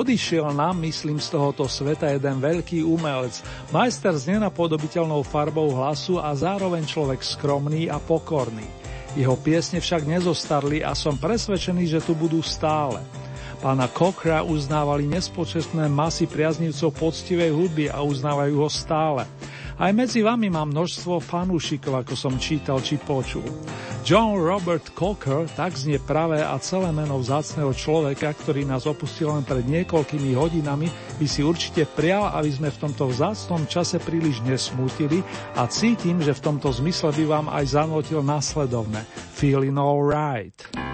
Odišiel nám, myslím, z tohoto sveta jeden veľký umelec, majster s nenapodobiteľnou farbou hlasu a zároveň človek skromný a pokorný. Jeho piesne však nezostarli a som presvedčený, že tu budú stále. Pána Kokra uznávali nespočetné masy priaznivcov poctivej hudby a uznávajú ho stále. Aj medzi vami mám množstvo fanúšikov, ako som čítal či počul. John Robert Cocker, tak znie pravé a celé meno vzácného človeka, ktorý nás opustil len pred niekoľkými hodinami, by si určite prial, aby sme v tomto vzácnom čase príliš nesmútili a cítim, že v tomto zmysle by vám aj zanotil následovné Feeling Alright.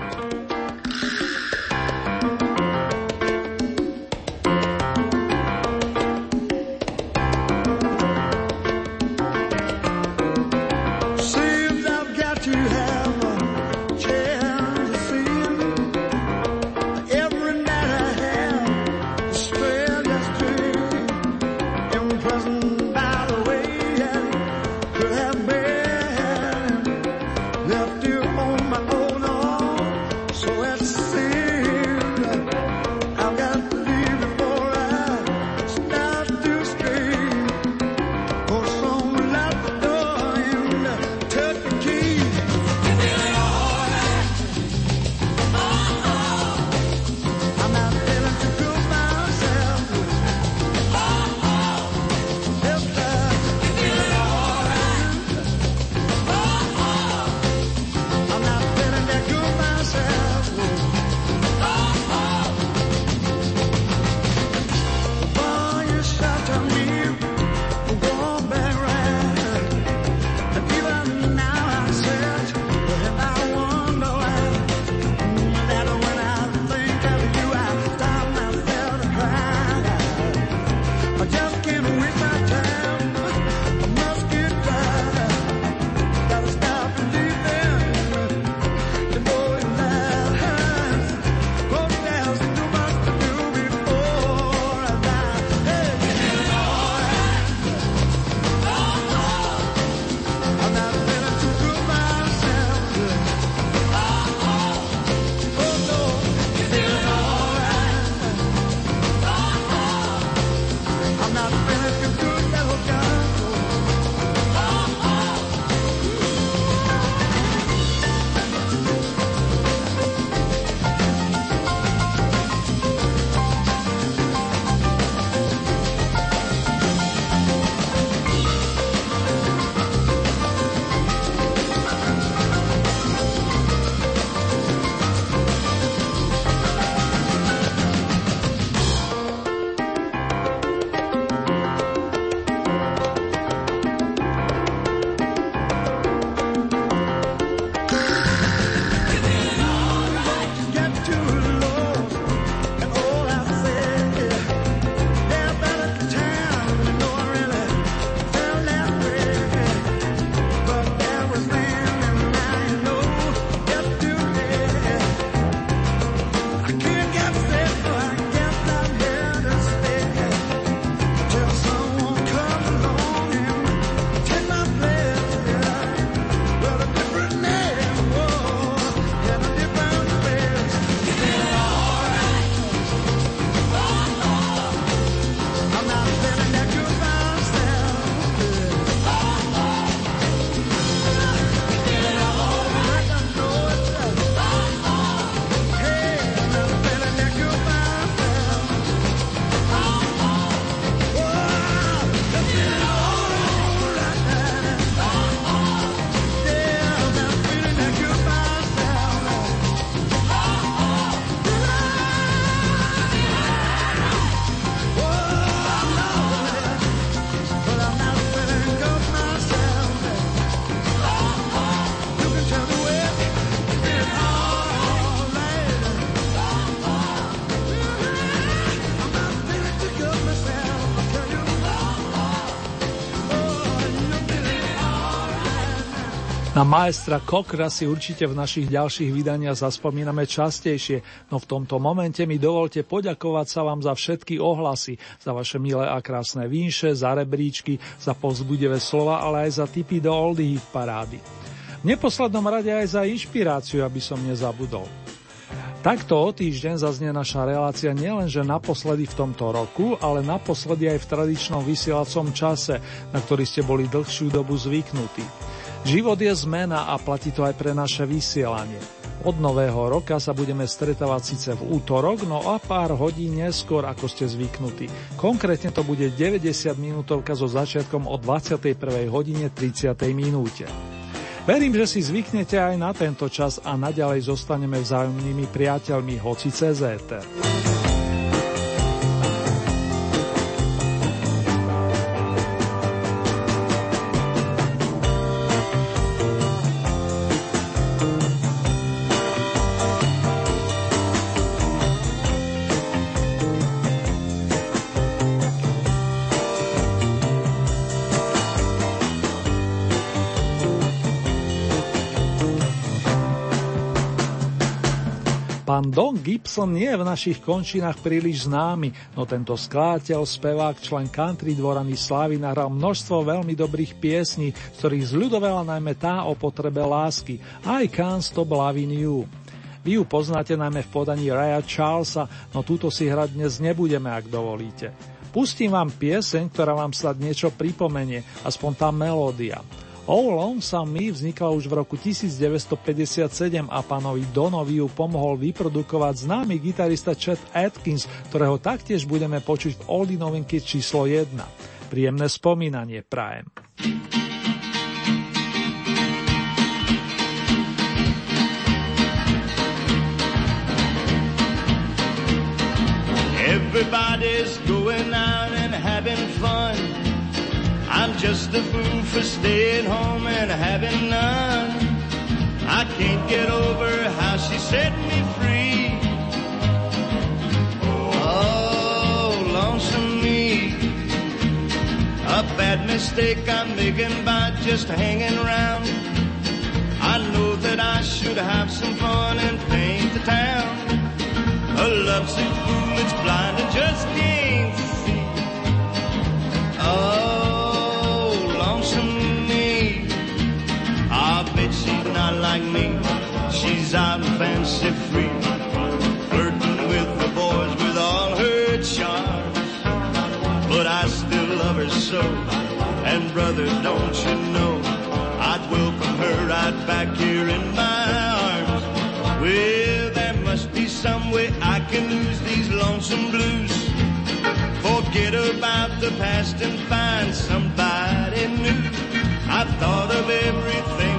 Maestra Kokra si určite v našich ďalších vydaniach zaspomíname častejšie, no v tomto momente mi dovolte poďakovať sa vám za všetky ohlasy, za vaše milé a krásne vínše, za rebríčky, za pozbudivé slova, ale aj za tipy do oldie parády. V neposlednom rade aj za inšpiráciu, aby som nezabudol. Takto o týždeň zaznie naša relácia nielenže naposledy v tomto roku, ale naposledy aj v tradičnom vysielacom čase, na ktorý ste boli dlhšiu dobu zvyknutí. Život je zmena a platí to aj pre naše vysielanie. Od nového roka sa budeme stretávať síce v útorok, no a pár hodín neskôr, ako ste zvyknutí. Konkrétne to bude 90 minútovka so začiatkom o 21. hodine 30. minúte. Verím, že si zvyknete aj na tento čas a naďalej zostaneme vzájomnými priateľmi hoci CZT. Pán Don Gibson nie je v našich končinách príliš známy, no tento skladateľ, spevák, člen country dvorany Slávy nahral množstvo veľmi dobrých piesní, z ktorých zľudovela najmä tá o potrebe lásky, I Can't Stop Loving You. Vy ju poznáte najmä v podaní Raya Charlesa, no túto si hrať dnes nebudeme, ak dovolíte. Pustím vám pieseň, ktorá vám snad niečo pripomenie, aspoň tá melódia. All Lonesome Me vznikla už v roku 1957 a pánovi Donovi ju pomohol vyprodukovať známy gitarista Chet Atkins, ktorého taktiež budeme počuť v Oldie novinky číslo 1. Príjemné spomínanie prajem. Everybody's going out and having fun I'm just a fool for staying home and having none. I can't get over how she set me free. Oh, lonesome me. A bad mistake I'm making by just hanging around. I know that I should have some fun and paint the town. A lovesick fool that's blind and just can't see. Oh. Not like me. She's out fancy free, flirting with the boys with all her charms. But I still love her so, and brother, don't you know, I'd welcome her right back here in my arms. Well, there must be some way I can lose these lonesome blues. Forget about the past and find somebody new. I've thought of everything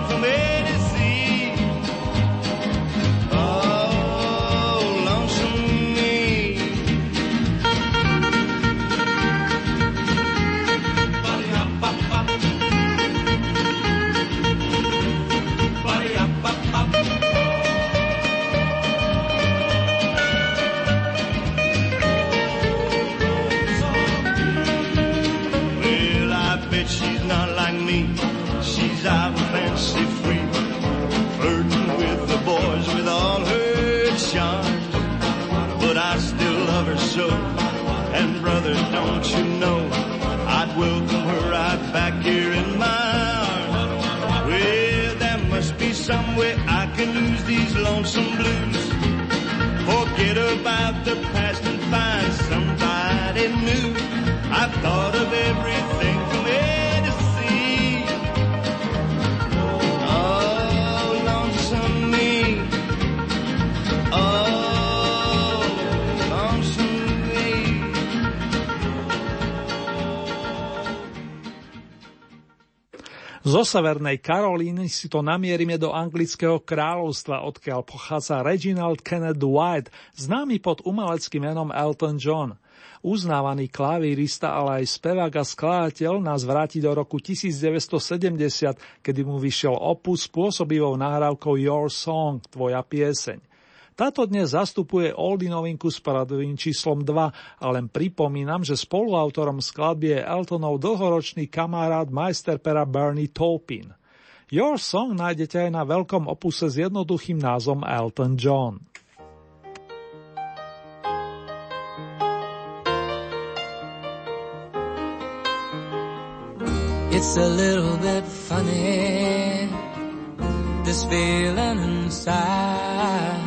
so. And brother, don't you know, I'd welcome her right back here in my arms. Well, there must be some way I can lose these lonesome blues. Forget about the past and find somebody new. I've thought of everything Zo Severnej Karolíny si to namierime do anglického kráľovstva, odkiaľ pochádza Reginald Kenneth White, známy pod umeleckým menom Elton John. Uznávaný klavírista, ale aj spevák a skladateľ nás vráti do roku 1970, kedy mu vyšiel opus spôsobivou nahrávkou Your Song, tvoja pieseň. Táto dnes zastupuje Oldy novinku s paradovým číslom 2 a len pripomínam, že spoluautorom skladby je Eltonov dlhoročný kamarát majsterpera Bernie Taupin. Your Song nájdete aj na veľkom opuse s jednoduchým názvom Elton John. It's a little bit funny, this feeling inside.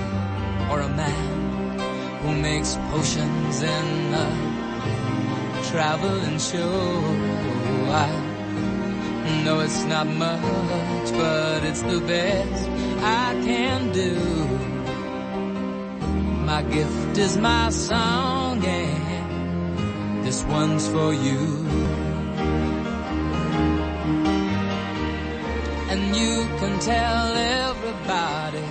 or a man who makes potions in a traveling show. I know it's not much, but it's the best I can do. My gift is my song and this one's for you. And you can tell everybody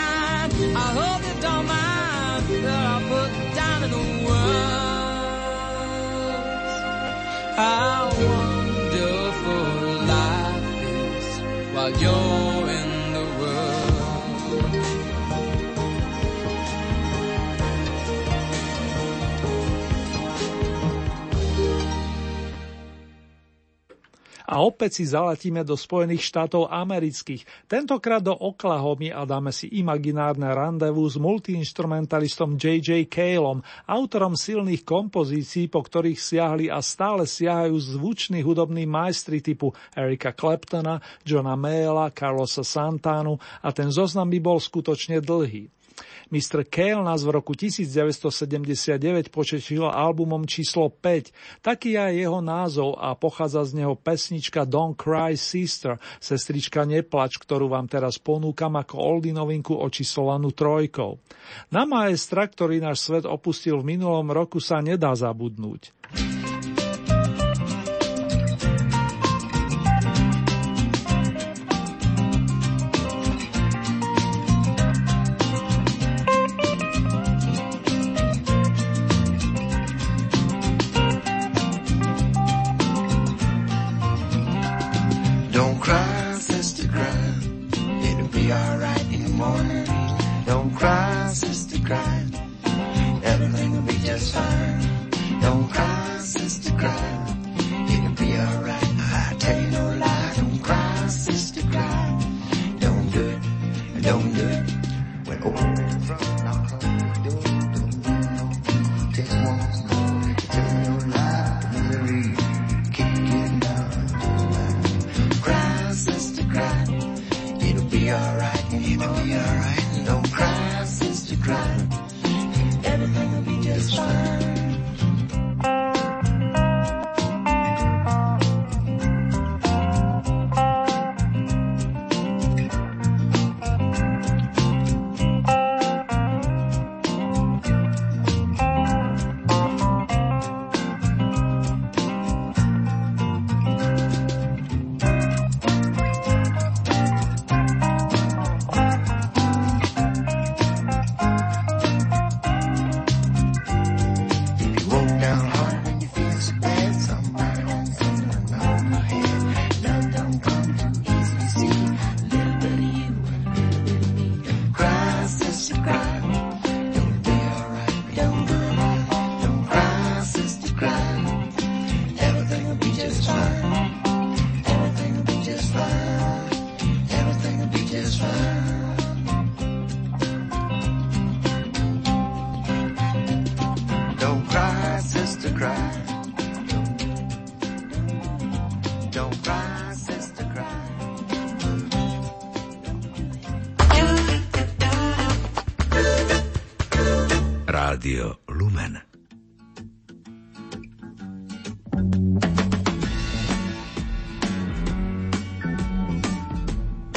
How wonderful life is while you're A opäť si zaletíme do Spojených štátov amerických, tentokrát do Oklahomy a dáme si imaginárne randevu s multiinstrumentalistom J.J. Caleom, autorom silných kompozícií, po ktorých siahli a stále siahajú zvuční hudobní majstri typu Erika Claptona, Johna Mayela, Carlosa Santanu a ten zoznam by bol skutočne dlhý. Mr. Cale nás v roku 1979 počešil albumom číslo 5. Taký je jeho názov a pochádza z neho pesnička Don't Cry Sister, sestrička Neplač, ktorú vám teraz ponúkam ako oldy novinku očíslovanú trojkou. Na maestra, ktorý náš svet opustil v minulom roku, sa nedá zabudnúť.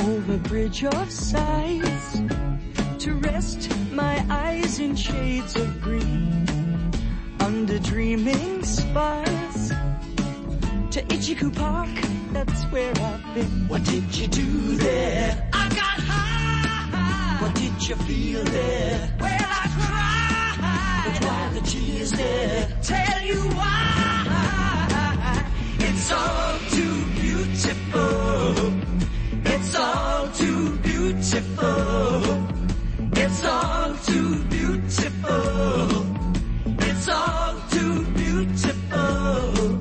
over bridge of sighs to rest my eyes in shades of green under dreaming spires to Ichiku Park. That's where I've been. What did you do there? I got high. What did you feel there? Well, I cried. But why the tears there? Tell you why. It's all too beautiful beautiful. It's all too beautiful. It's all too beautiful.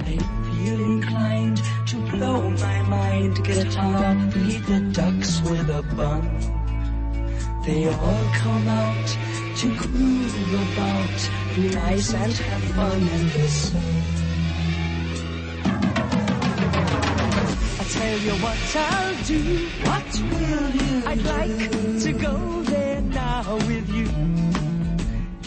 I feel inclined to blow my mind guitar, feed the ducks with a bun. They all come out to groove about, be nice and have fun in the sun. tell you what I'll do. What will you I'd do? like to go there now with you.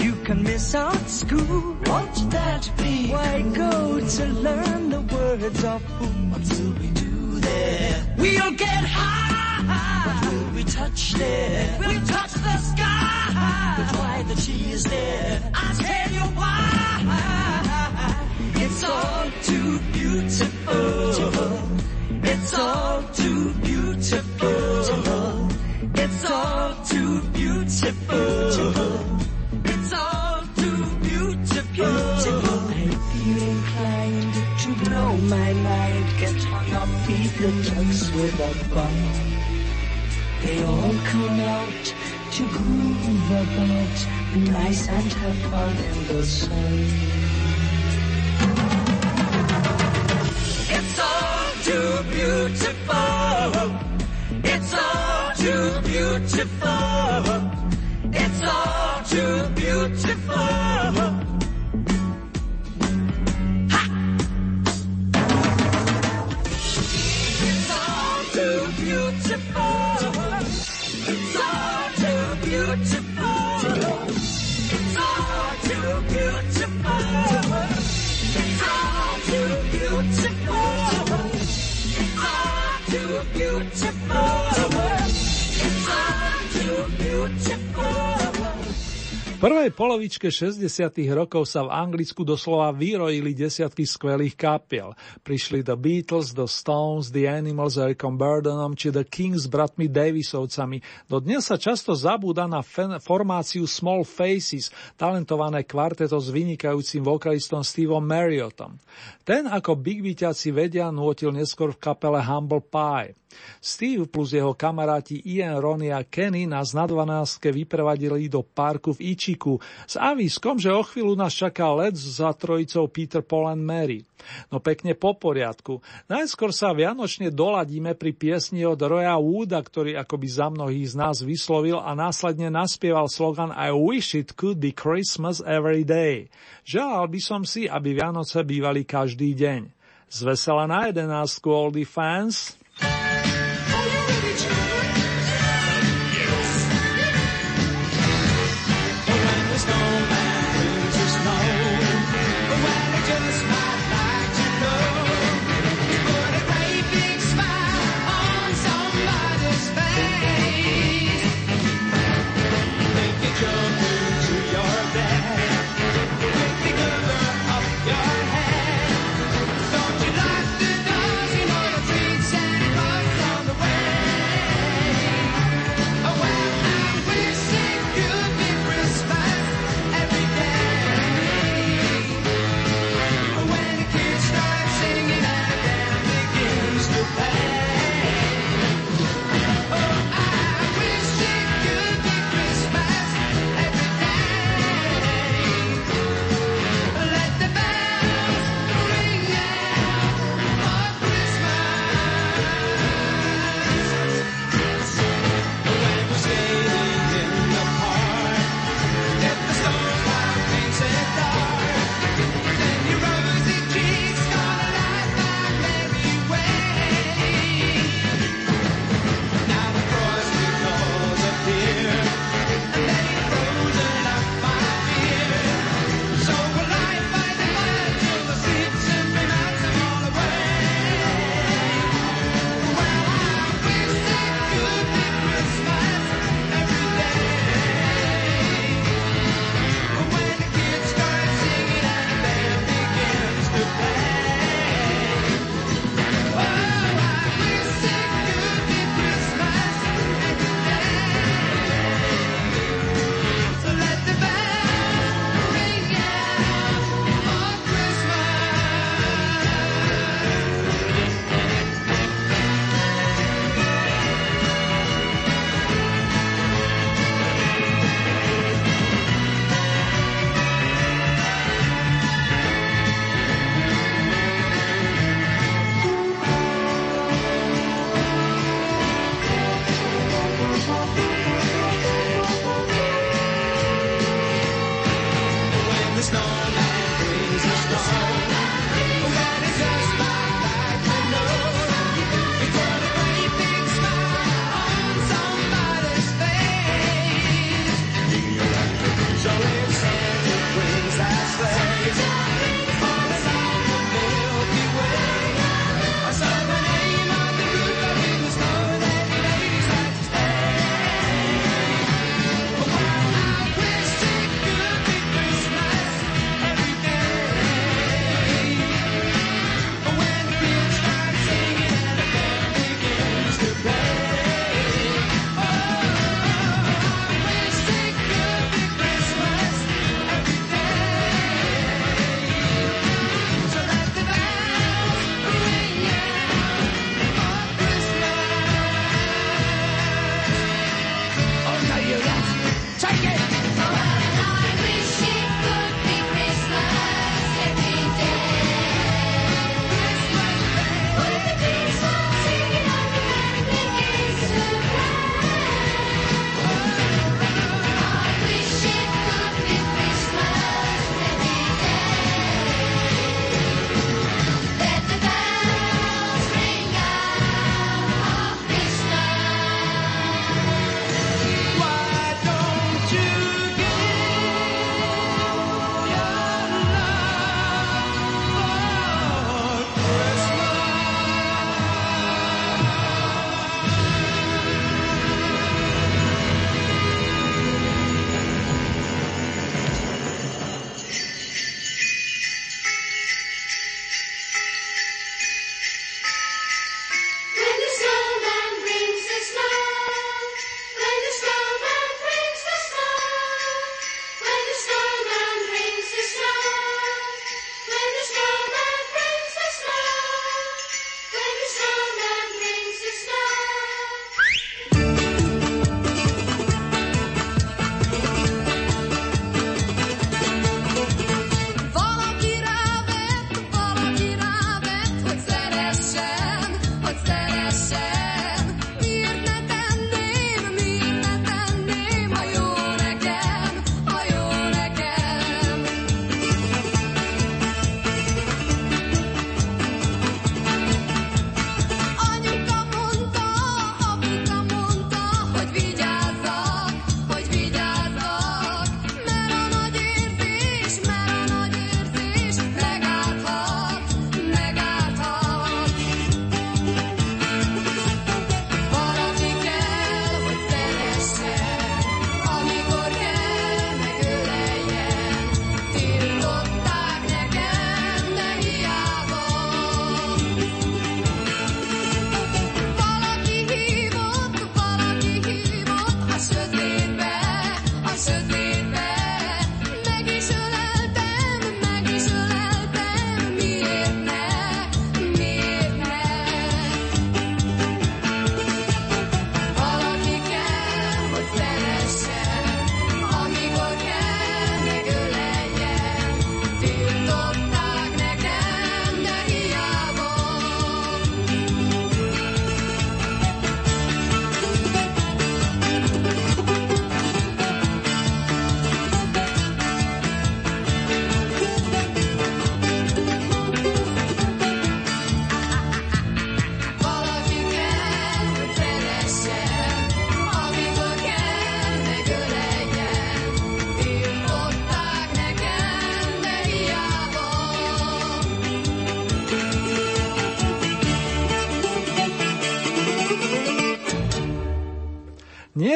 You can miss out school. Won't that be Why cool? go to learn the words of who? What will we do there? We'll get high. What will we touch there? We'll touch the sky. But why the she there? I'll tell you why. It's all too beautiful. beautiful. It's all too beautiful. It's all too beautiful. It's all too beautiful. I feel inclined to blow my mind. Get hung up, beat the ducks with a bump. They all come out to groove about, nice and have fun in the sun. too beautiful. It's all too beautiful. It's all too beautiful. prvej polovičke 60. rokov sa v Anglicku doslova vyrojili desiatky skvelých kapiel. Prišli The Beatles, The Stones, The Animals Ericom Burdenom či The Kings s bratmi Davisovcami. Do dnes sa často zabúda na fen- formáciu Small Faces, talentované kvarteto s vynikajúcim vokalistom Steveom Marriottom. Ten, ako Big Beatiaci vedia, nuotil neskôr v kapele Humble Pie. Steve plus jeho kamaráti Ian, Ronnie a Kenny nás na 12. vyprevadili do parku v ichiku s aviskom, že o chvíľu nás čaká let za trojicou Peter, Paul and Mary. No pekne po poriadku. Najskôr sa vianočne doladíme pri piesni od Roya Wooda, ktorý akoby za mnohých z nás vyslovil a následne naspieval slogan I wish it could be Christmas every day. Želal by som si, aby Vianoce bývali každý deň. Zvesela na jedenáctku Oldie Fans.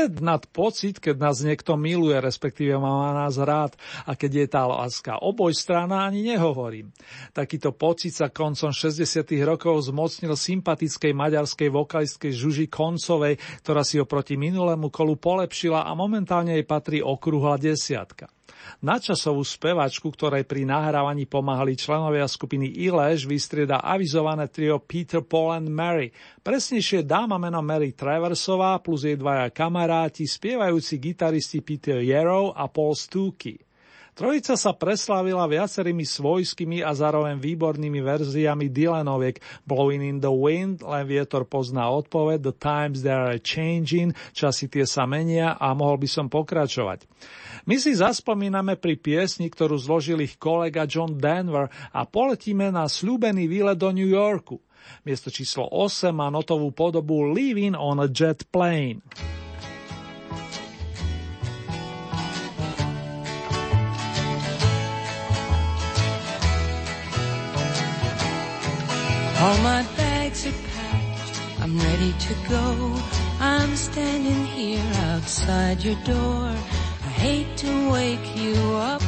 Nad pocit, keď nás niekto miluje, respektíve má nás rád a keď je tá láska oboj strana, ani nehovorím. Takýto pocit sa koncom 60. rokov zmocnil sympatickej maďarskej vokalistke Žuži Koncovej, ktorá si oproti minulému kolu polepšila a momentálne jej patrí okrúhla desiatka. Načasovú spevačku, ktorej pri nahrávaní pomáhali členovia skupiny Ileš, vystrieda avizované trio Peter, Paul and Mary. Presnejšie dáma meno Mary Traversová plus jej dvaja kamaráti, spievajúci gitaristi Peter Yarrow a Paul Stuckey. Trojica sa preslávila viacerými svojskými a zároveň výbornými verziami Dylanoviek Blowing in the Wind, len vietor pozná odpoveď, The Times They Are Changing, časy tie sa menia a mohol by som pokračovať. My si zaspomíname pri piesni, ktorú zložil ich kolega John Denver a poletíme na slúbený výlet do New Yorku. Miesto číslo 8 má notovú podobu Living on a Jet Plane. All my bags are packed, I'm ready to go. I'm standing here outside your door I hate to wake you up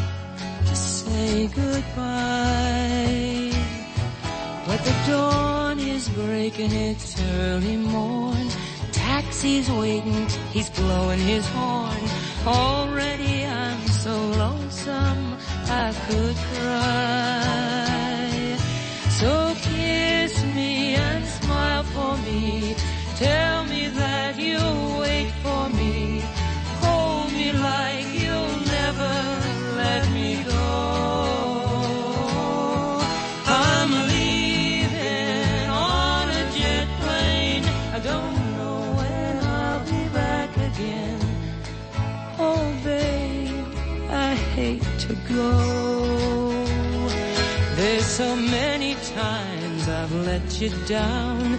to say goodbye. But the dawn is breaking, it's early morn. Taxi's waiting, he's blowing his horn. Already I'm so lonesome I could cry. Tell me that you'll wait for me. Hold me like you'll never let me go. I'm leaving on a jet plane. I don't know when I'll be back again. Oh, babe, I hate to go. There's so many times I've let you down.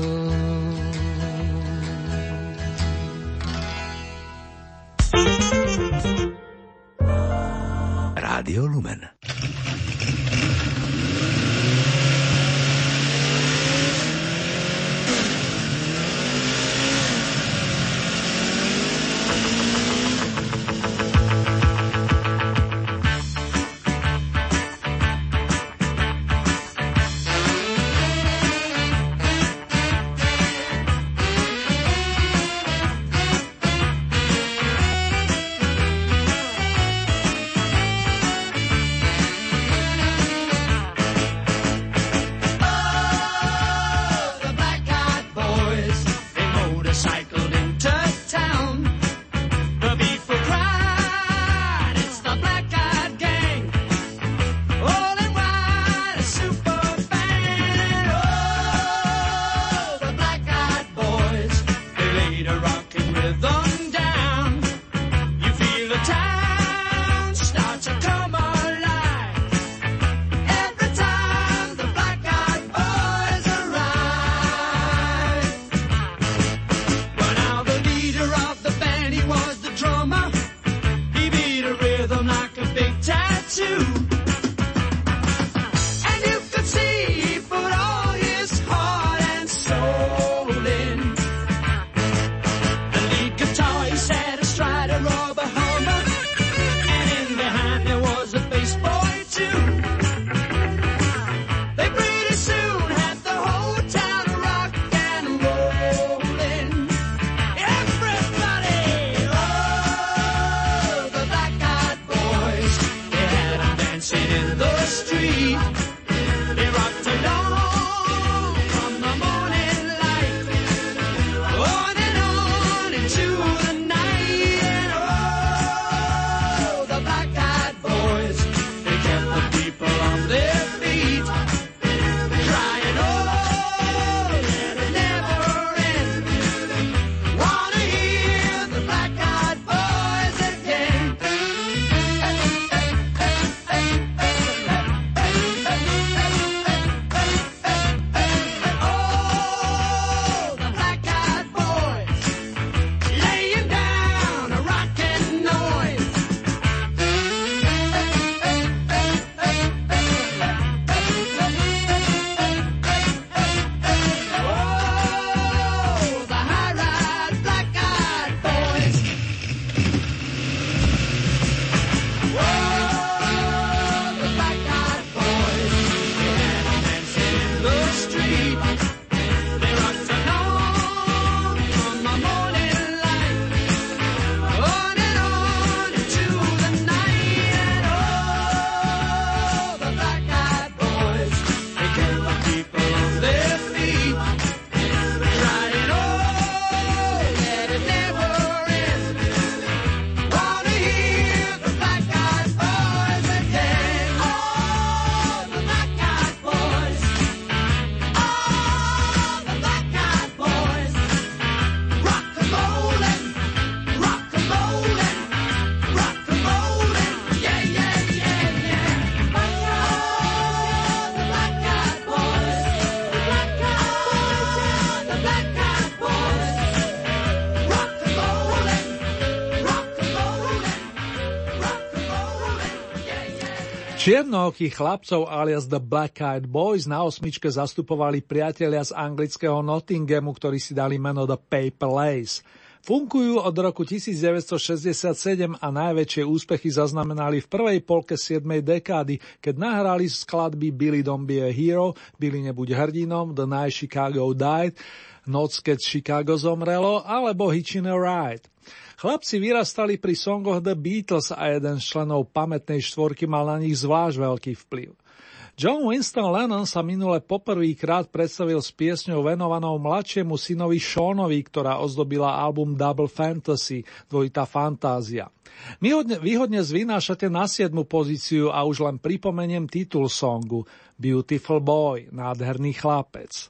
Čiernookých chlapcov alias The Black Eyed Boys na osmičke zastupovali priatelia z anglického Nottinghamu, ktorí si dali meno The Paper Lace. Funkujú od roku 1967 a najväčšie úspechy zaznamenali v prvej polke 7. dekády, keď nahrali skladby Billy Don't Be a Hero, Billy nebuď hrdinom, The Night Chicago Died, Noc, keď Chicago zomrelo, alebo Hitchin' a Ride. Chlapci vyrastali pri songoch The Beatles a jeden z členov pamätnej štvorky mal na nich zvlášť veľký vplyv. John Winston Lennon sa minule poprvýkrát predstavil s piesňou venovanou mladšiemu synovi Seanovi, ktorá ozdobila album Double Fantasy, dvojitá fantázia. Výhodne, výhodne zvynášate na siedmu pozíciu a už len pripomeniem titul songu Beautiful Boy, nádherný chlapec.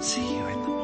See you in the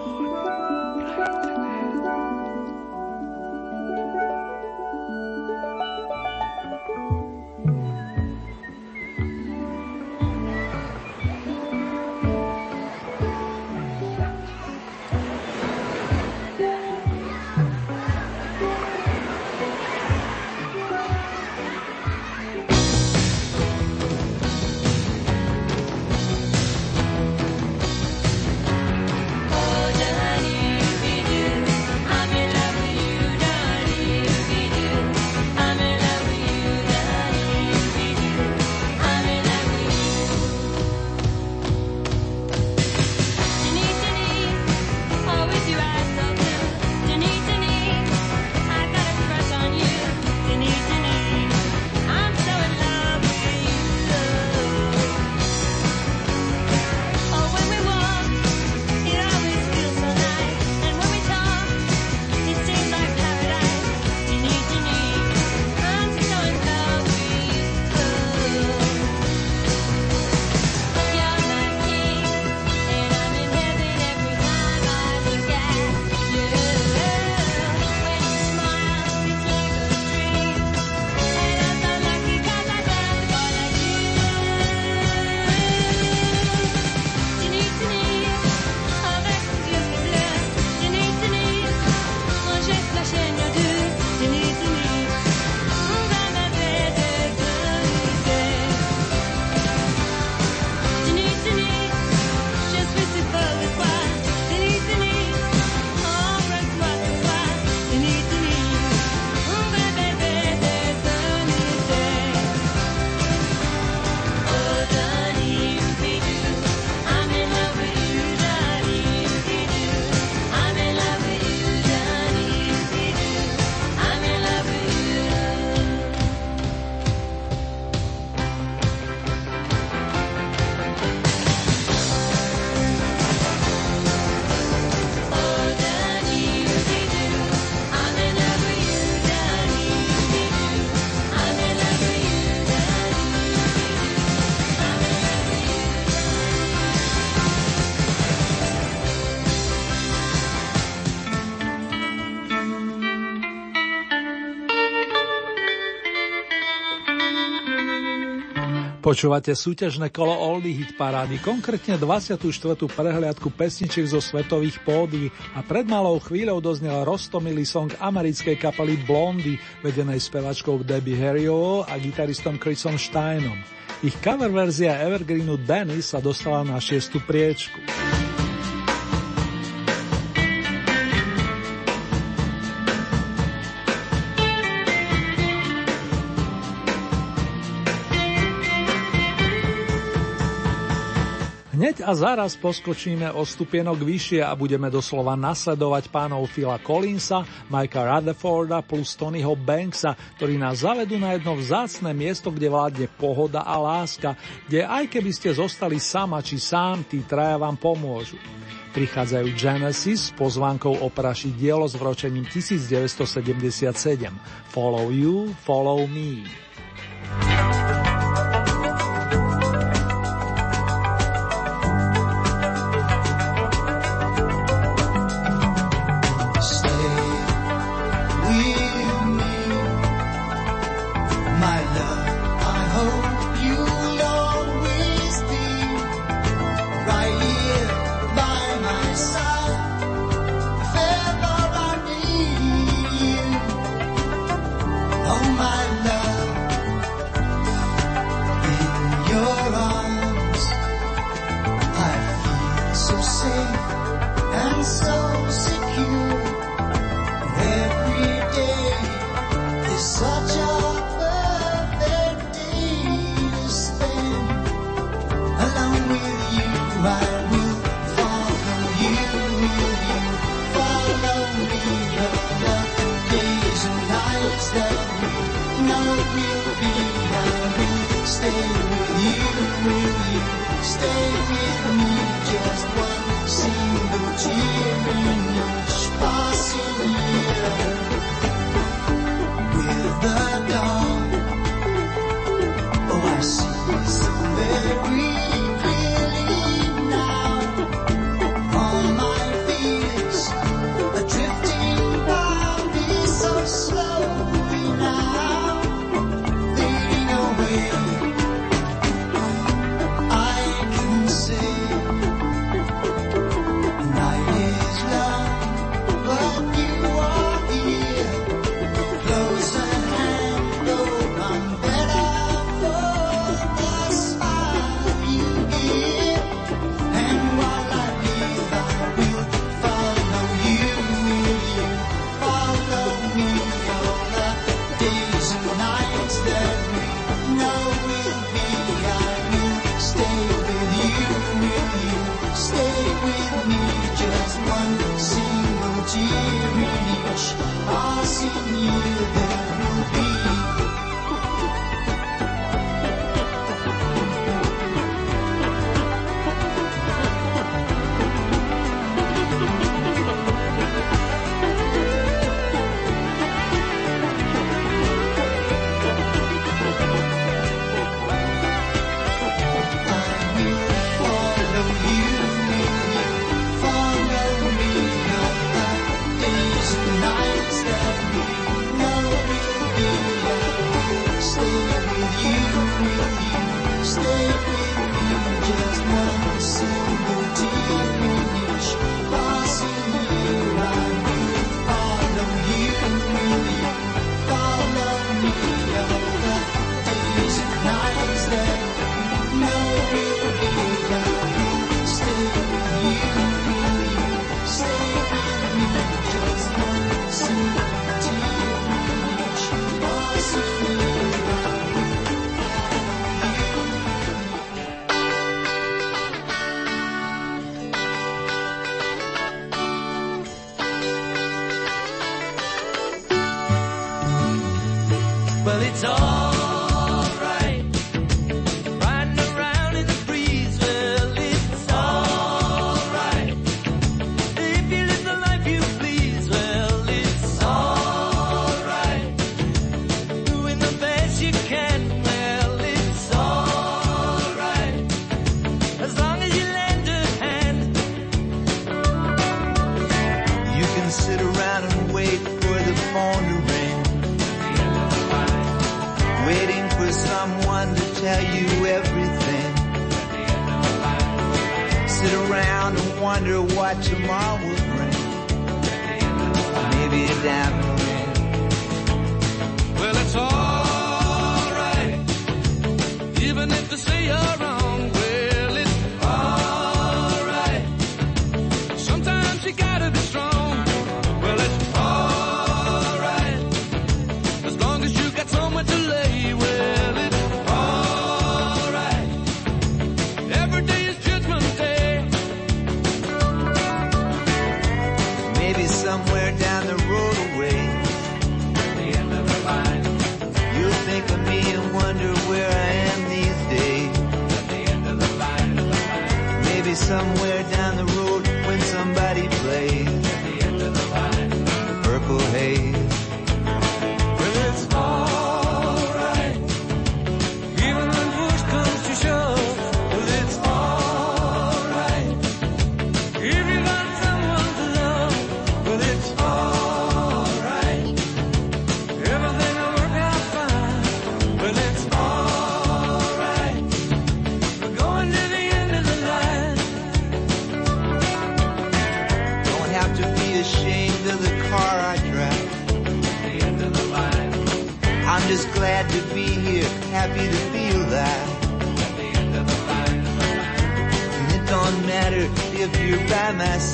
Počúvate súťažné kolo Oldy Hit parády, konkrétne 24. prehliadku pesničiek zo svetových pódy a pred malou chvíľou doznel roztomilý song americkej kapely Blondy, vedenej spevačkou Debbie Harryovou a gitaristom Chrisom Steinom. Ich cover verzia Evergreenu Danny sa dostala na šiestu priečku. A zaraz poskočíme o stupienok vyššie a budeme doslova nasledovať pánov Phila Collinsa, Mikea Rutherforda plus Tonyho Banksa, ktorí nás zavedú na jedno vzácne miesto, kde vládne pohoda a láska, kde aj keby ste zostali sama či sám, tí traja vám pomôžu. Prichádzajú Genesis s pozvánkou oprašiť dielo s vročením 1977 Follow You, Follow Me. somewhere you by my side.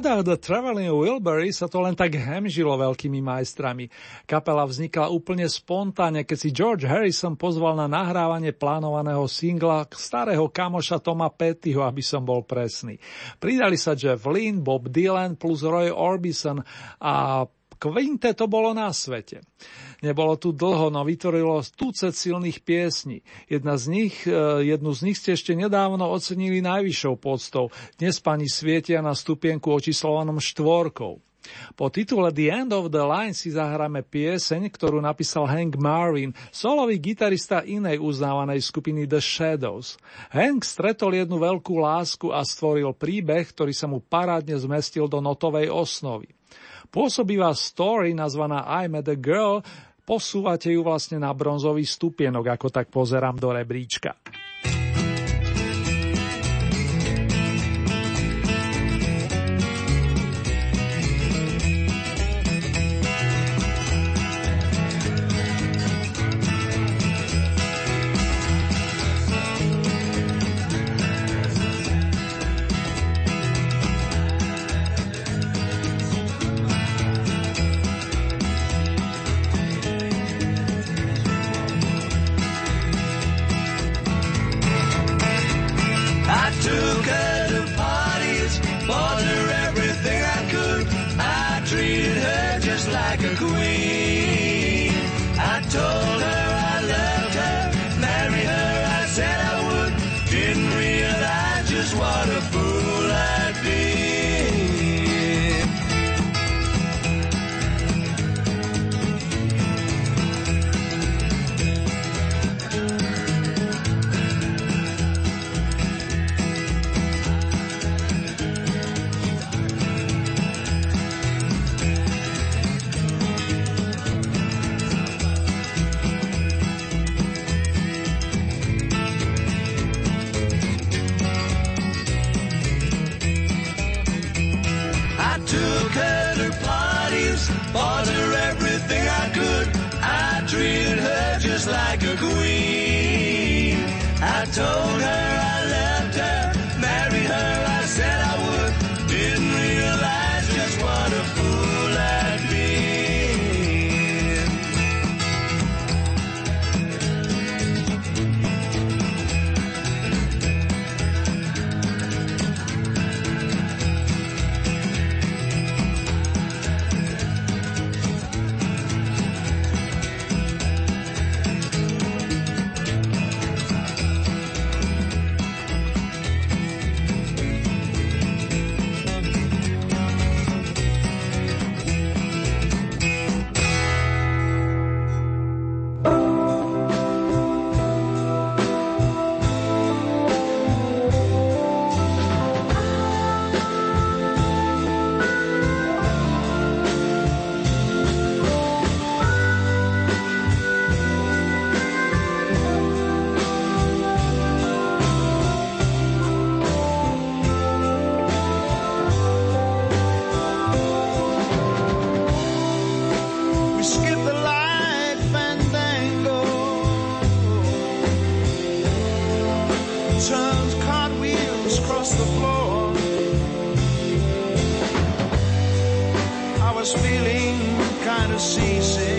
skladách The Traveling Wilbury sa to len tak hemžilo veľkými majstrami. Kapela vznikla úplne spontánne, keď si George Harrison pozval na nahrávanie plánovaného singla starého kamoša Toma Pettyho, aby som bol presný. Pridali sa Jeff Lynne, Bob Dylan plus Roy Orbison a kvinte to bolo na svete. Nebolo tu dlho, no vytvorilo stúce silných piesní. Jedna z nich, e, jednu z nich ste ešte nedávno ocenili najvyššou podstou. Dnes pani svietia na stupienku očíslovanom štvorkou. Po titule The End of the Line si zahráme pieseň, ktorú napísal Hank Marvin, solový gitarista inej uznávanej skupiny The Shadows. Hank stretol jednu veľkú lásku a stvoril príbeh, ktorý sa mu parádne zmestil do notovej osnovy. Pôsobivá story nazvaná I at a Girl Posúvate ju vlastne na bronzový stupienok, ako tak pozerám do rebríčka. feeling kind of seasick.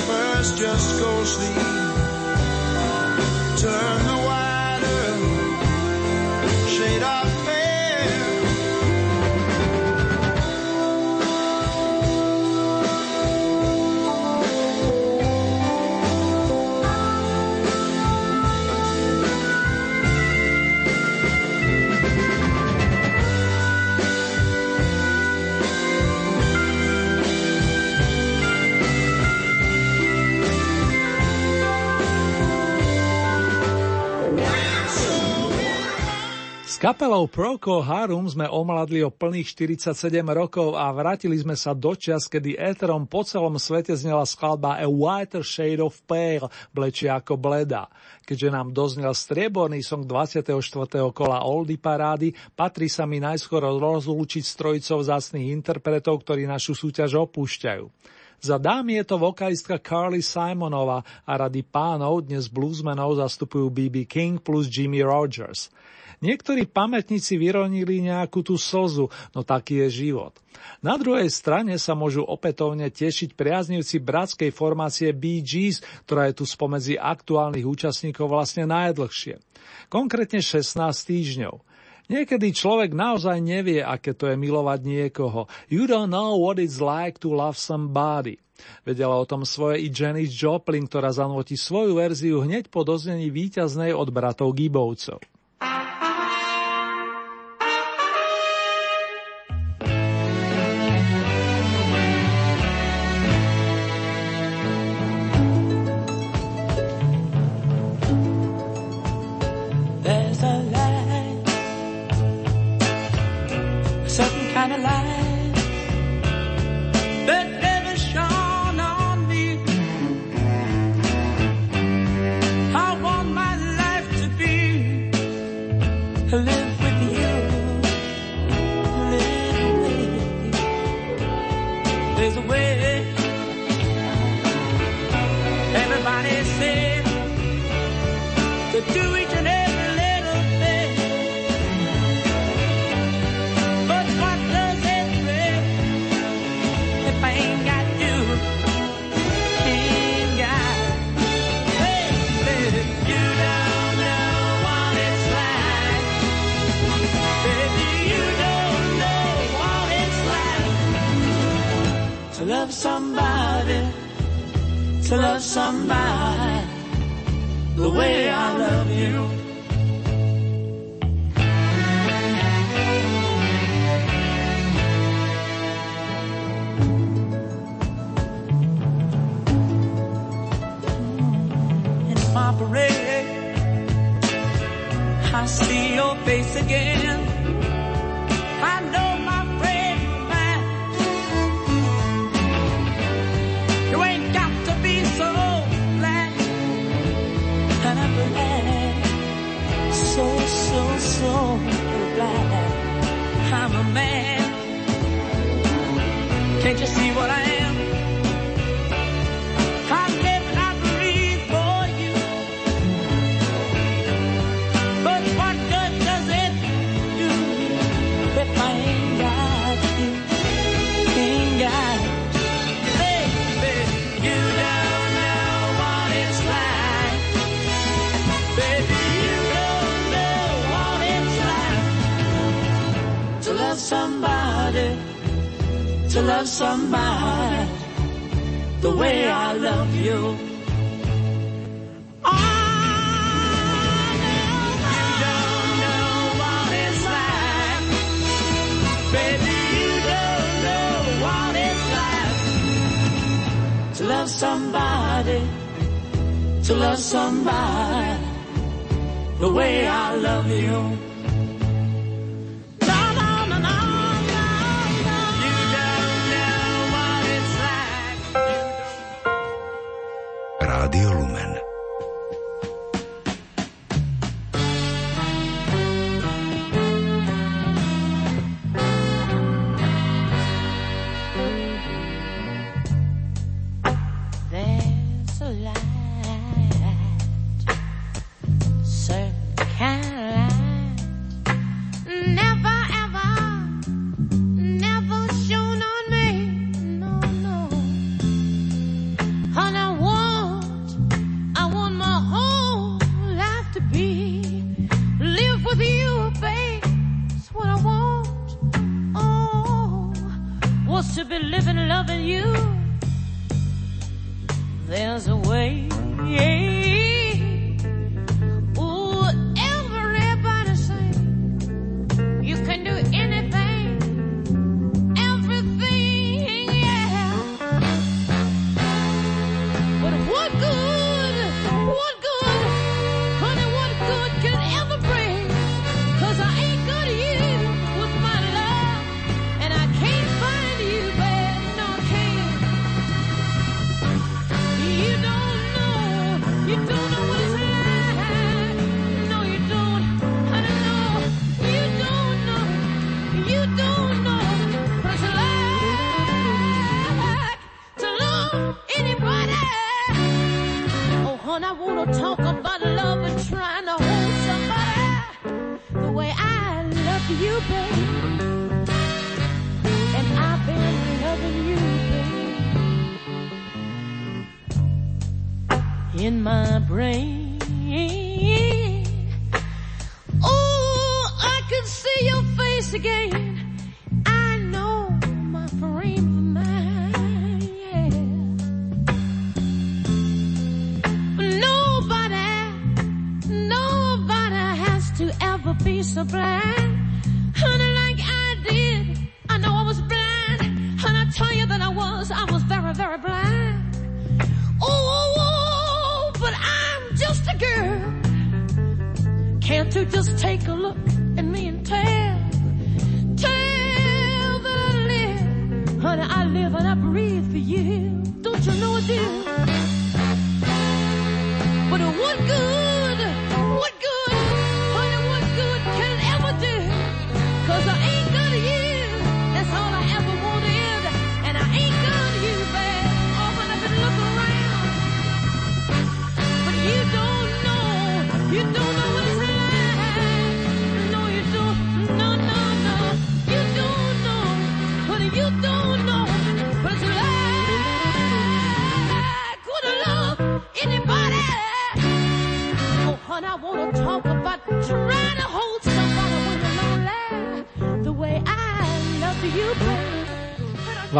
first just go sleep. Turn the wider shade off. Kapelou Procol Harum sme omladli o plných 47 rokov a vrátili sme sa do čas, kedy éterom po celom svete znela skladba A Whiter Shade of Pale, blečia ako bleda. Keďže nám doznel strieborný song 24. kola Oldy parády, patrí sa mi najskôr rozlúčiť s trojicou zácných interpretov, ktorí našu súťaž opúšťajú. Za dámy je to vokalistka Carly Simonova a rady pánov dnes bluesmenov zastupujú BB King plus Jimmy Rogers. Niektorí pamätníci vyronili nejakú tú slzu, no taký je život. Na druhej strane sa môžu opätovne tešiť priaznivci bratskej formácie Gees, ktorá je tu spomedzi aktuálnych účastníkov vlastne najdlhšie. Konkrétne 16 týždňov. Niekedy človek naozaj nevie, aké to je milovať niekoho. You don't know what it's like to love somebody. Vedela o tom svoje i Janis Joplin, ktorá zanotí svoju verziu hneď po doznení víťaznej od bratov Gibovcov. You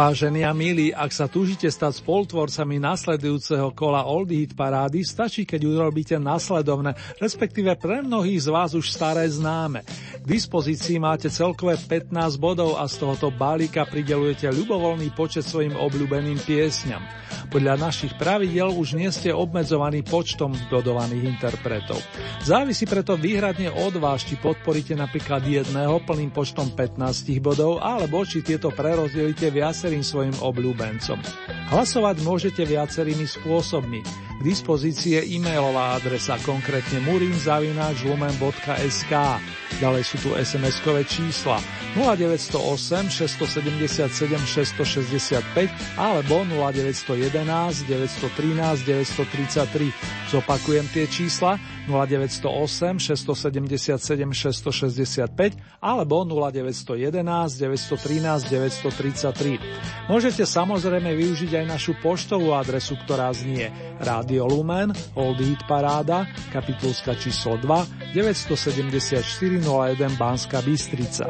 Vážení a milí, ak sa túžite stať spoltvorcami nasledujúceho kola Oldie Hit parády, stačí, keď urobíte nasledovné, respektíve pre mnohých z vás už staré známe. K dispozícii máte celkové 15 bodov a z tohoto balíka pridelujete ľubovoľný počet svojim obľúbeným piesňam. Podľa našich pravidel už nie ste obmedzovaní počtom zgodovaných interpretov. Závisí preto výhradne od vás, či podporíte napríklad jedného plným počtom 15 bodov, alebo či tieto prerozdelíte viacerým svojim obľúbencom. Hlasovať môžete viacerými spôsobmi. K dispozícii je e-mailová adresa, konkrétne murinzavináčlumen.sk. Ďalej sú tu SMS-kové čísla 0908 677 665 alebo 0911 913 933. Zopakujem tie čísla 0908 677 665 alebo 0911 913 933. Môžete samozrejme využiť aj našu poštovú adresu, ktorá znie Radio Lumen, Old Hit Paráda, kapitulska číslo 2, 974 01 Banska Bystrica.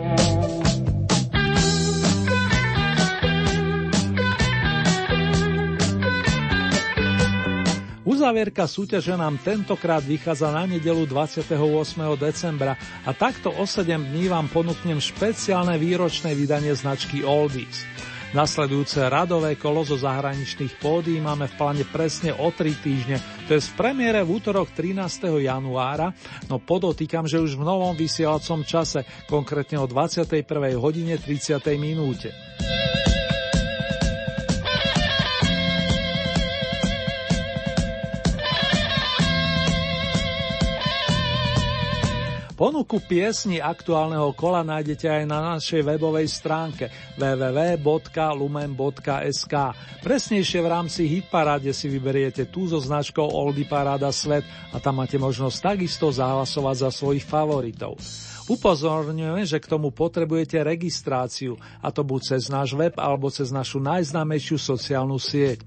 Uzavierka súťaže nám tentokrát vychádza na nedelu 28. decembra a takto o 7 dní vám ponúknem špeciálne výročné vydanie značky Oldies. Nasledujúce radové kolo zo zahraničných pódií máme v pláne presne o 3 týždne, to je v premiére v útorok 13. januára, no podotýkam, že už v novom vysielacom čase, konkrétne o 21. hodine 30. minúte. Ponuku piesni aktuálneho kola nájdete aj na našej webovej stránke www.lumen.sk. Presnejšie v rámci Hitparáde si vyberiete tú so značkou Oldy Paráda Svet a tam máte možnosť takisto zahlasovať za svojich favoritov. Upozorňujeme, že k tomu potrebujete registráciu, a to buď cez náš web alebo cez našu najznámejšiu sociálnu sieť.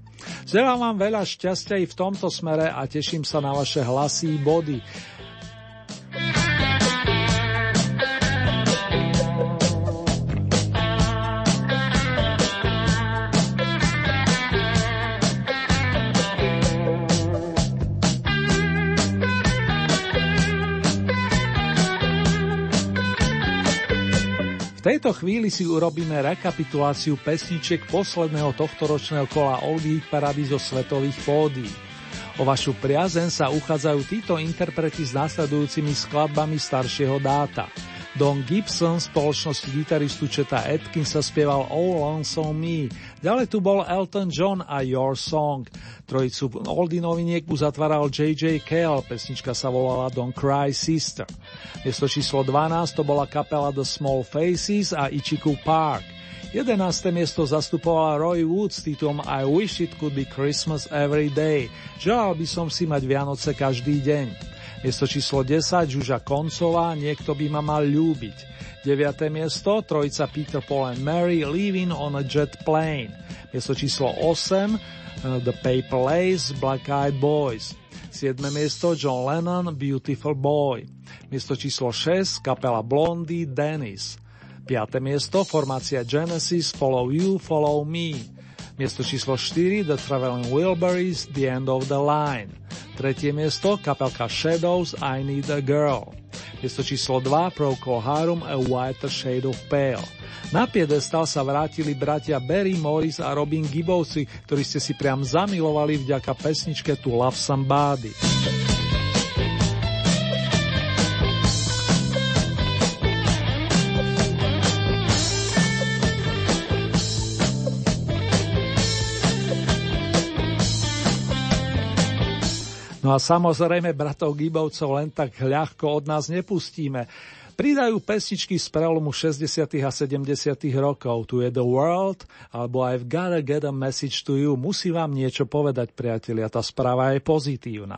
Želám vám veľa šťastia i v tomto smere a teším sa na vaše hlasy body. V tejto chvíli si urobíme rekapituláciu pesničiek posledného tohtoročného kola Oldie Parady zo svetových pódií. O vašu priazen sa uchádzajú títo interpreti s následujúcimi skladbami staršieho dáta. Don Gibson spoločnosti gitaristu Četa Atkinsa spieval All Lonesome Me, ďalej tu bol Elton John a Your Song. Trojicu Oldie noviniek uzatváral J.J. Cale, pesnička sa volala Don't Cry Sister. Miesto číslo 12 to bola kapela The Small Faces a Ichiku Park. 11. miesto zastupovala Roy Wood s titulom I Wish It Could Be Christmas Every Day. Želal by som si mať Vianoce každý deň. Miesto číslo 10 Žuža Koncová Niekto by ma mal ľúbiť. 9. miesto trojica Peter Paul and Mary Leaving on a Jet Plane. Miesto číslo 8 uh, The Paper Lace Black Eyed Boys. 7. miesto John Lennon Beautiful Boy. Miesto číslo 6 kapela Blondie Dennis. 5. miesto formácia Genesis Follow You, Follow Me. Miesto číslo 4 The Traveling Wilburys The End of the Line. Tretie miesto kapelka Shadows I Need a Girl. Miesto číslo 2 Procol Harum A Whiter Shade of Pale. Na piedestal sa vrátili bratia Barry Morris a Robin Gibbowsi, ktorí ste si priam zamilovali vďaka pesničke To Love Somebody. No a samozrejme bratov Gibovcov len tak ľahko od nás nepustíme. Pridajú pesničky z prelomu 60. a 70. rokov. Tu je The World, alebo I've gotta get a message to you. Musí vám niečo povedať, priatelia. Tá správa je pozitívna.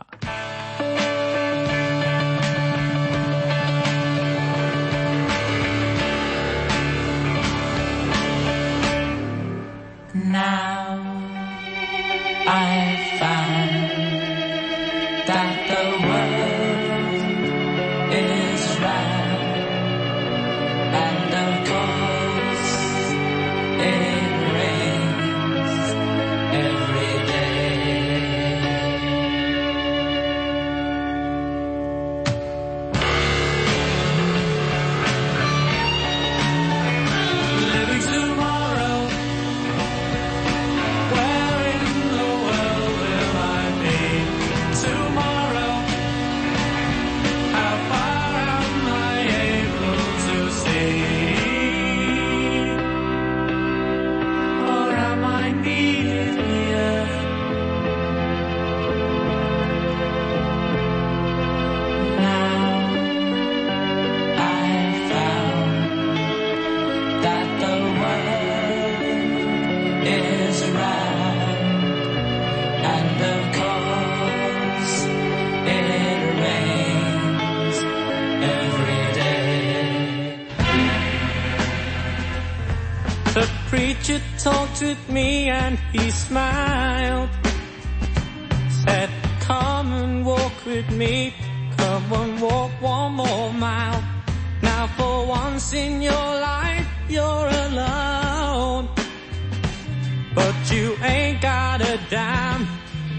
You ain't got a dime.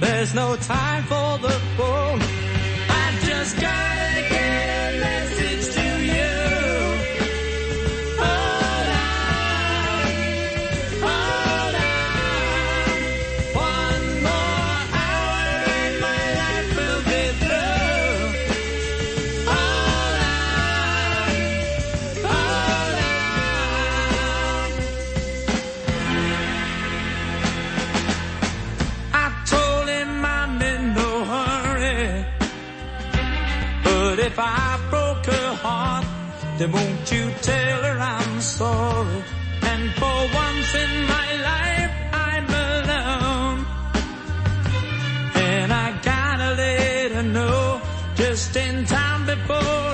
There's no time for the phone. I just gotta then won't you tell her I'm sorry? And for once in my life, I'm alone. And I gotta let her know just in time before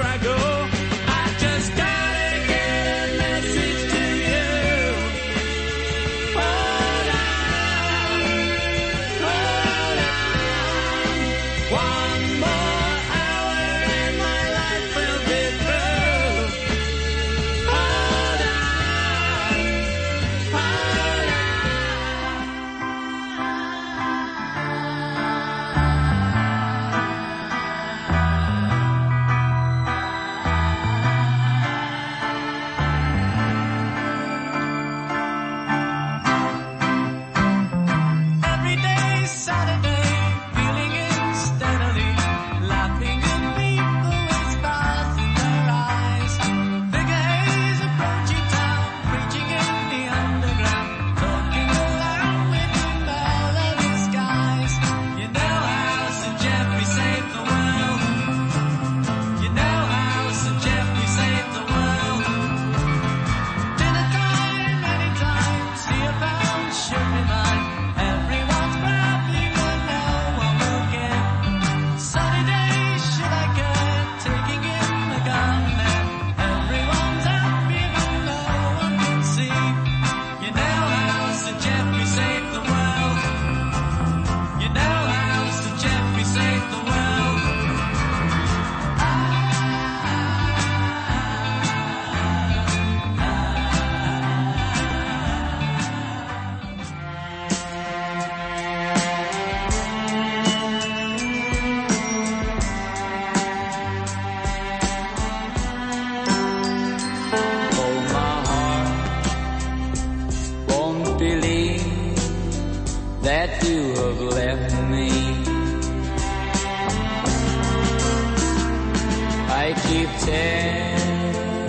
keep telling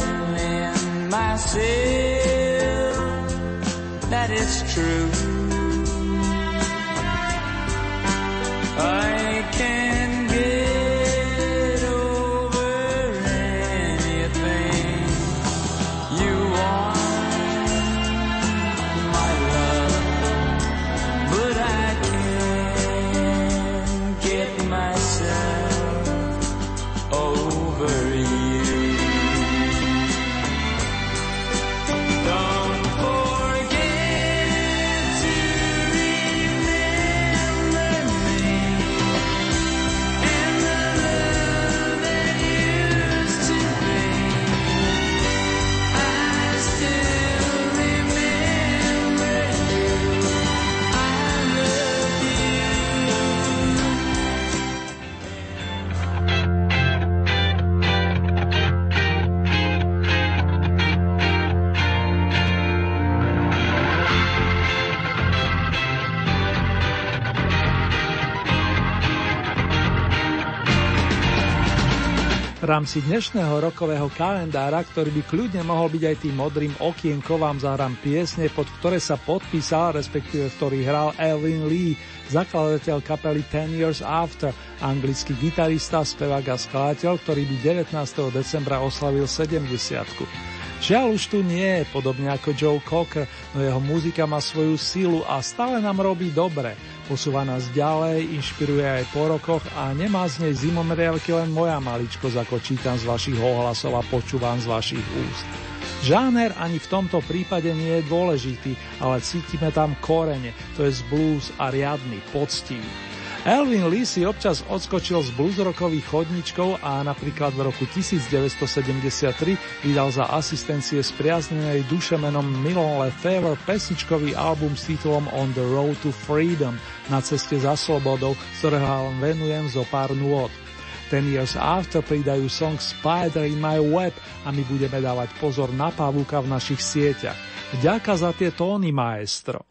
myself that it's true. Rámci dnešného rokového kalendára, ktorý by kľudne mohol byť aj tým modrým okienkom, vám zahrám piesne, pod ktoré sa podpísal, respektíve v ktorých hral Elvin Lee, zakladateľ kapely Ten Years After, anglický gitarista, spevák a skladateľ, ktorý by 19. decembra oslavil 70 Žiaľ už tu nie podobne ako Joe Cocker, no jeho muzika má svoju silu a stále nám robí dobre. Posúva nás ďalej, inšpiruje aj po rokoch a nemá z nej zimomriavky len moja maličkosť, ako čítam z vašich ohlasov a počúvam z vašich úst. Žáner ani v tomto prípade nie je dôležitý, ale cítime tam korene, to je blues a riadny, poctivý. Elvin Lee si občas odskočil z bluesrockových chodničkov a napríklad v roku 1973 vydal za asistencie spriaznenej duše menom Milon Lefevre pesničkový album s titulom On the Road to Freedom na ceste za slobodou, ktorého vám venujem zo pár nôd. Ten years after pridajú song Spider in my web a my budeme dávať pozor na pavúka v našich sieťach. Vďaka za tie tóny, maestro.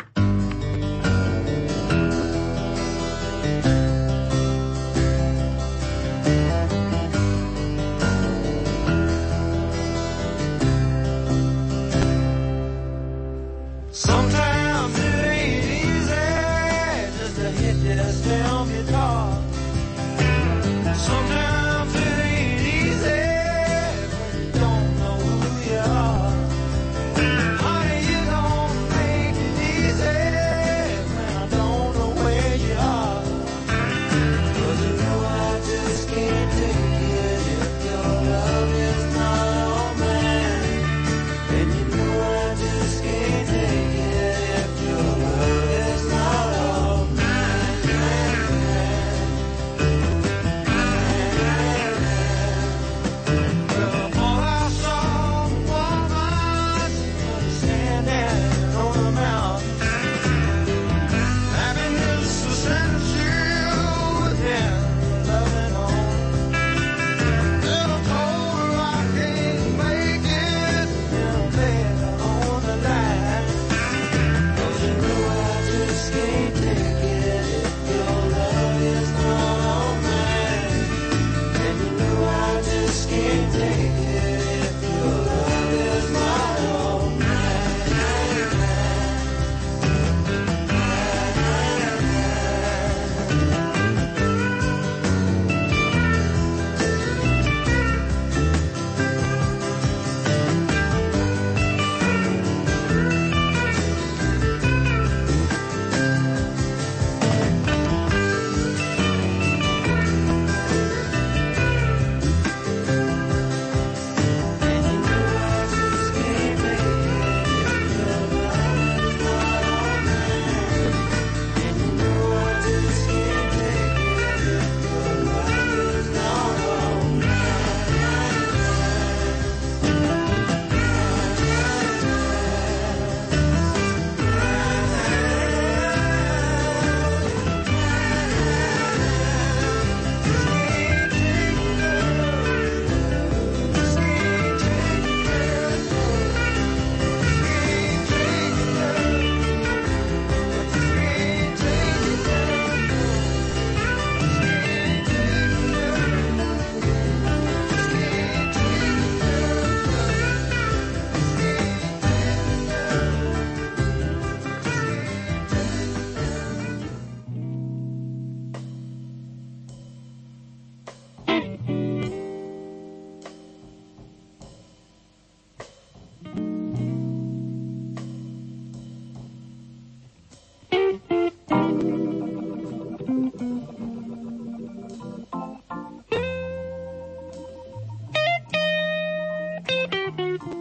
フフフ。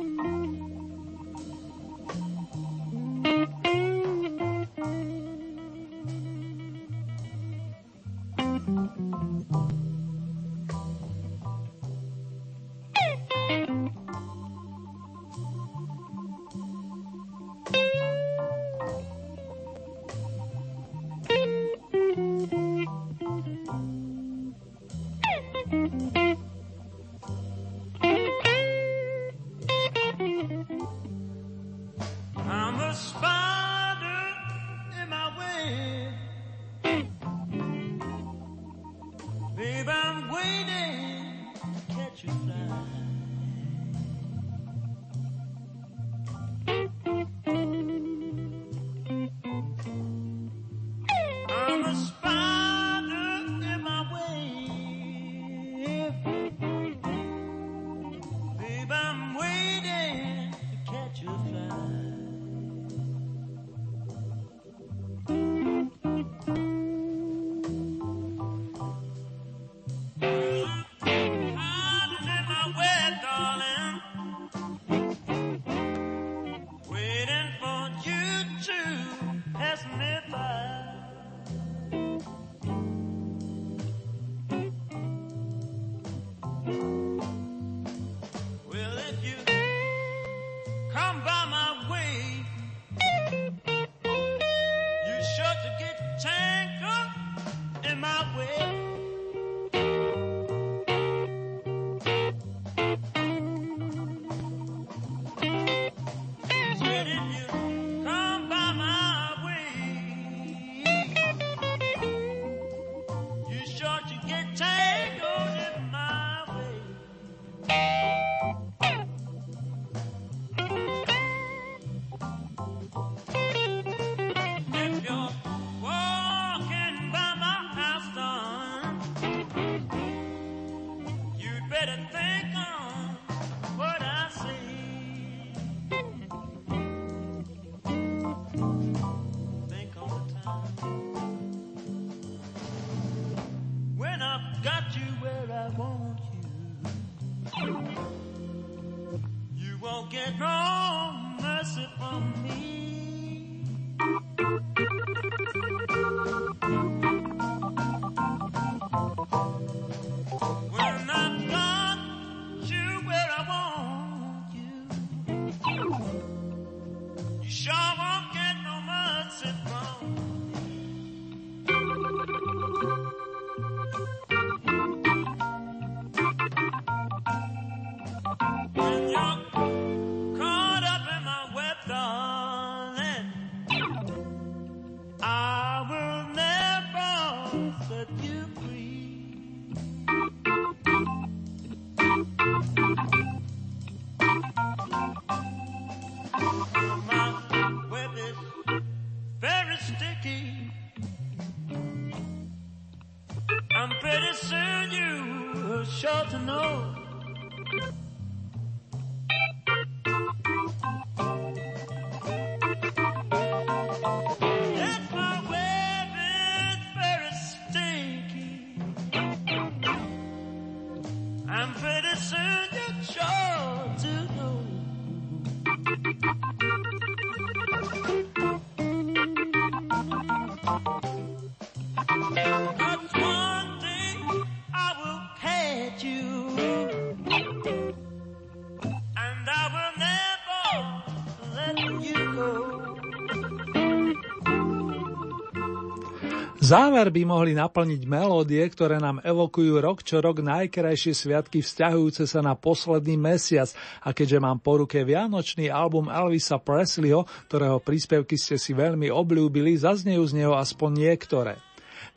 Záver by mohli naplniť melódie, ktoré nám evokujú rok čo rok najkrajšie sviatky vzťahujúce sa na posledný mesiac a keďže mám po ruke vianočný album Elvisa Presleyho, ktorého príspevky ste si veľmi obľúbili, zaznejú z neho aspoň niektoré.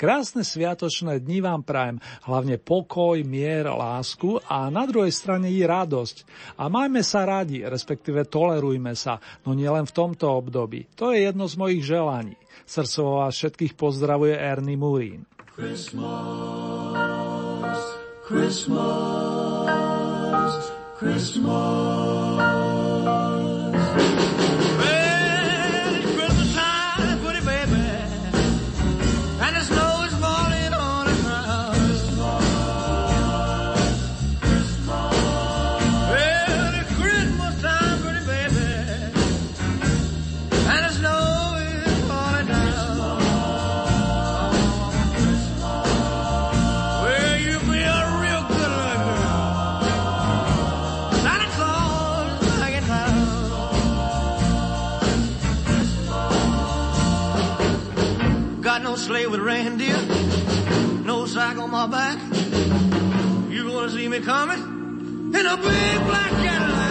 Krásne sviatočné dni vám prajem, hlavne pokoj, mier, lásku a na druhej strane i radosť. A majme sa radi, respektíve tolerujme sa, no nielen v tomto období. To je jedno z mojich želaní. Srdcovo vás všetkých pozdravuje Ernie Murín. Christmas, Christmas, Christmas. No sleigh with reindeer, no sack on my back. You gonna see me coming in a big black Cadillac.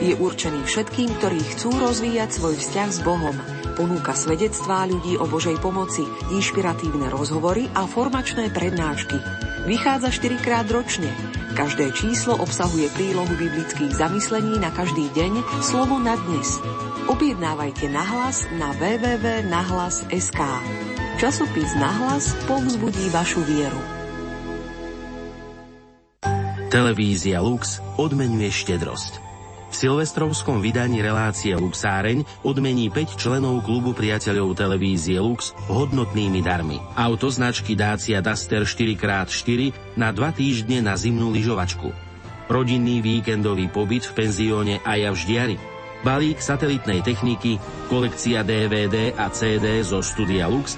Je určený všetkým, ktorí chcú rozvíjať svoj vzťah s Bohom. Ponúka svedectvá ľudí o Božej pomoci, inšpiratívne rozhovory a formačné prednášky. Vychádza 4 krát ročne. Každé číslo obsahuje prílohu biblických zamyslení na každý deň, slovo na dnes. Objednávajte nahlas na www.nahlas.sk. Časopis Nahlas povzbudí vašu vieru. Televízia Lux odmenuje štedrosť. V silvestrovskom vydaní relácie Luxáreň odmení 5 členov klubu priateľov televízie Lux hodnotnými darmi. Auto značky Dacia Duster 4x4 na 2 týždne na zimnú lyžovačku. Rodinný víkendový pobyt v penzióne Aja v Ždiari. Balík satelitnej techniky, kolekcia DVD a CD zo studia Lux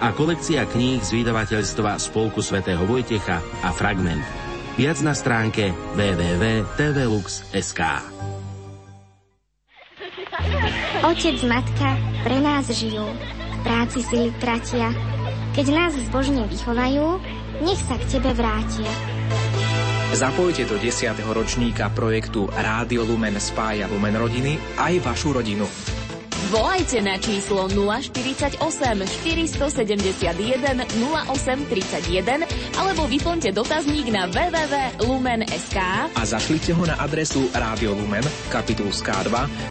a kolekcia kníh z vydavateľstva Spolku svätého Vojtecha a Fragment. Viac na stránke www.tvlux.sk Otec, matka pre nás žijú, v práci sily tratia. Keď nás zbožne vychovajú, nech sa k tebe vrátia. Zapojte do 10. ročníka projektu Rádio Lumen spája Lumen rodiny aj vašu rodinu. Volajte na číslo 048 471 0831 alebo vyplňte dotazník na www.lumen.sk A zašlite ho na adresu Rádio Lumen, kapitulská 2,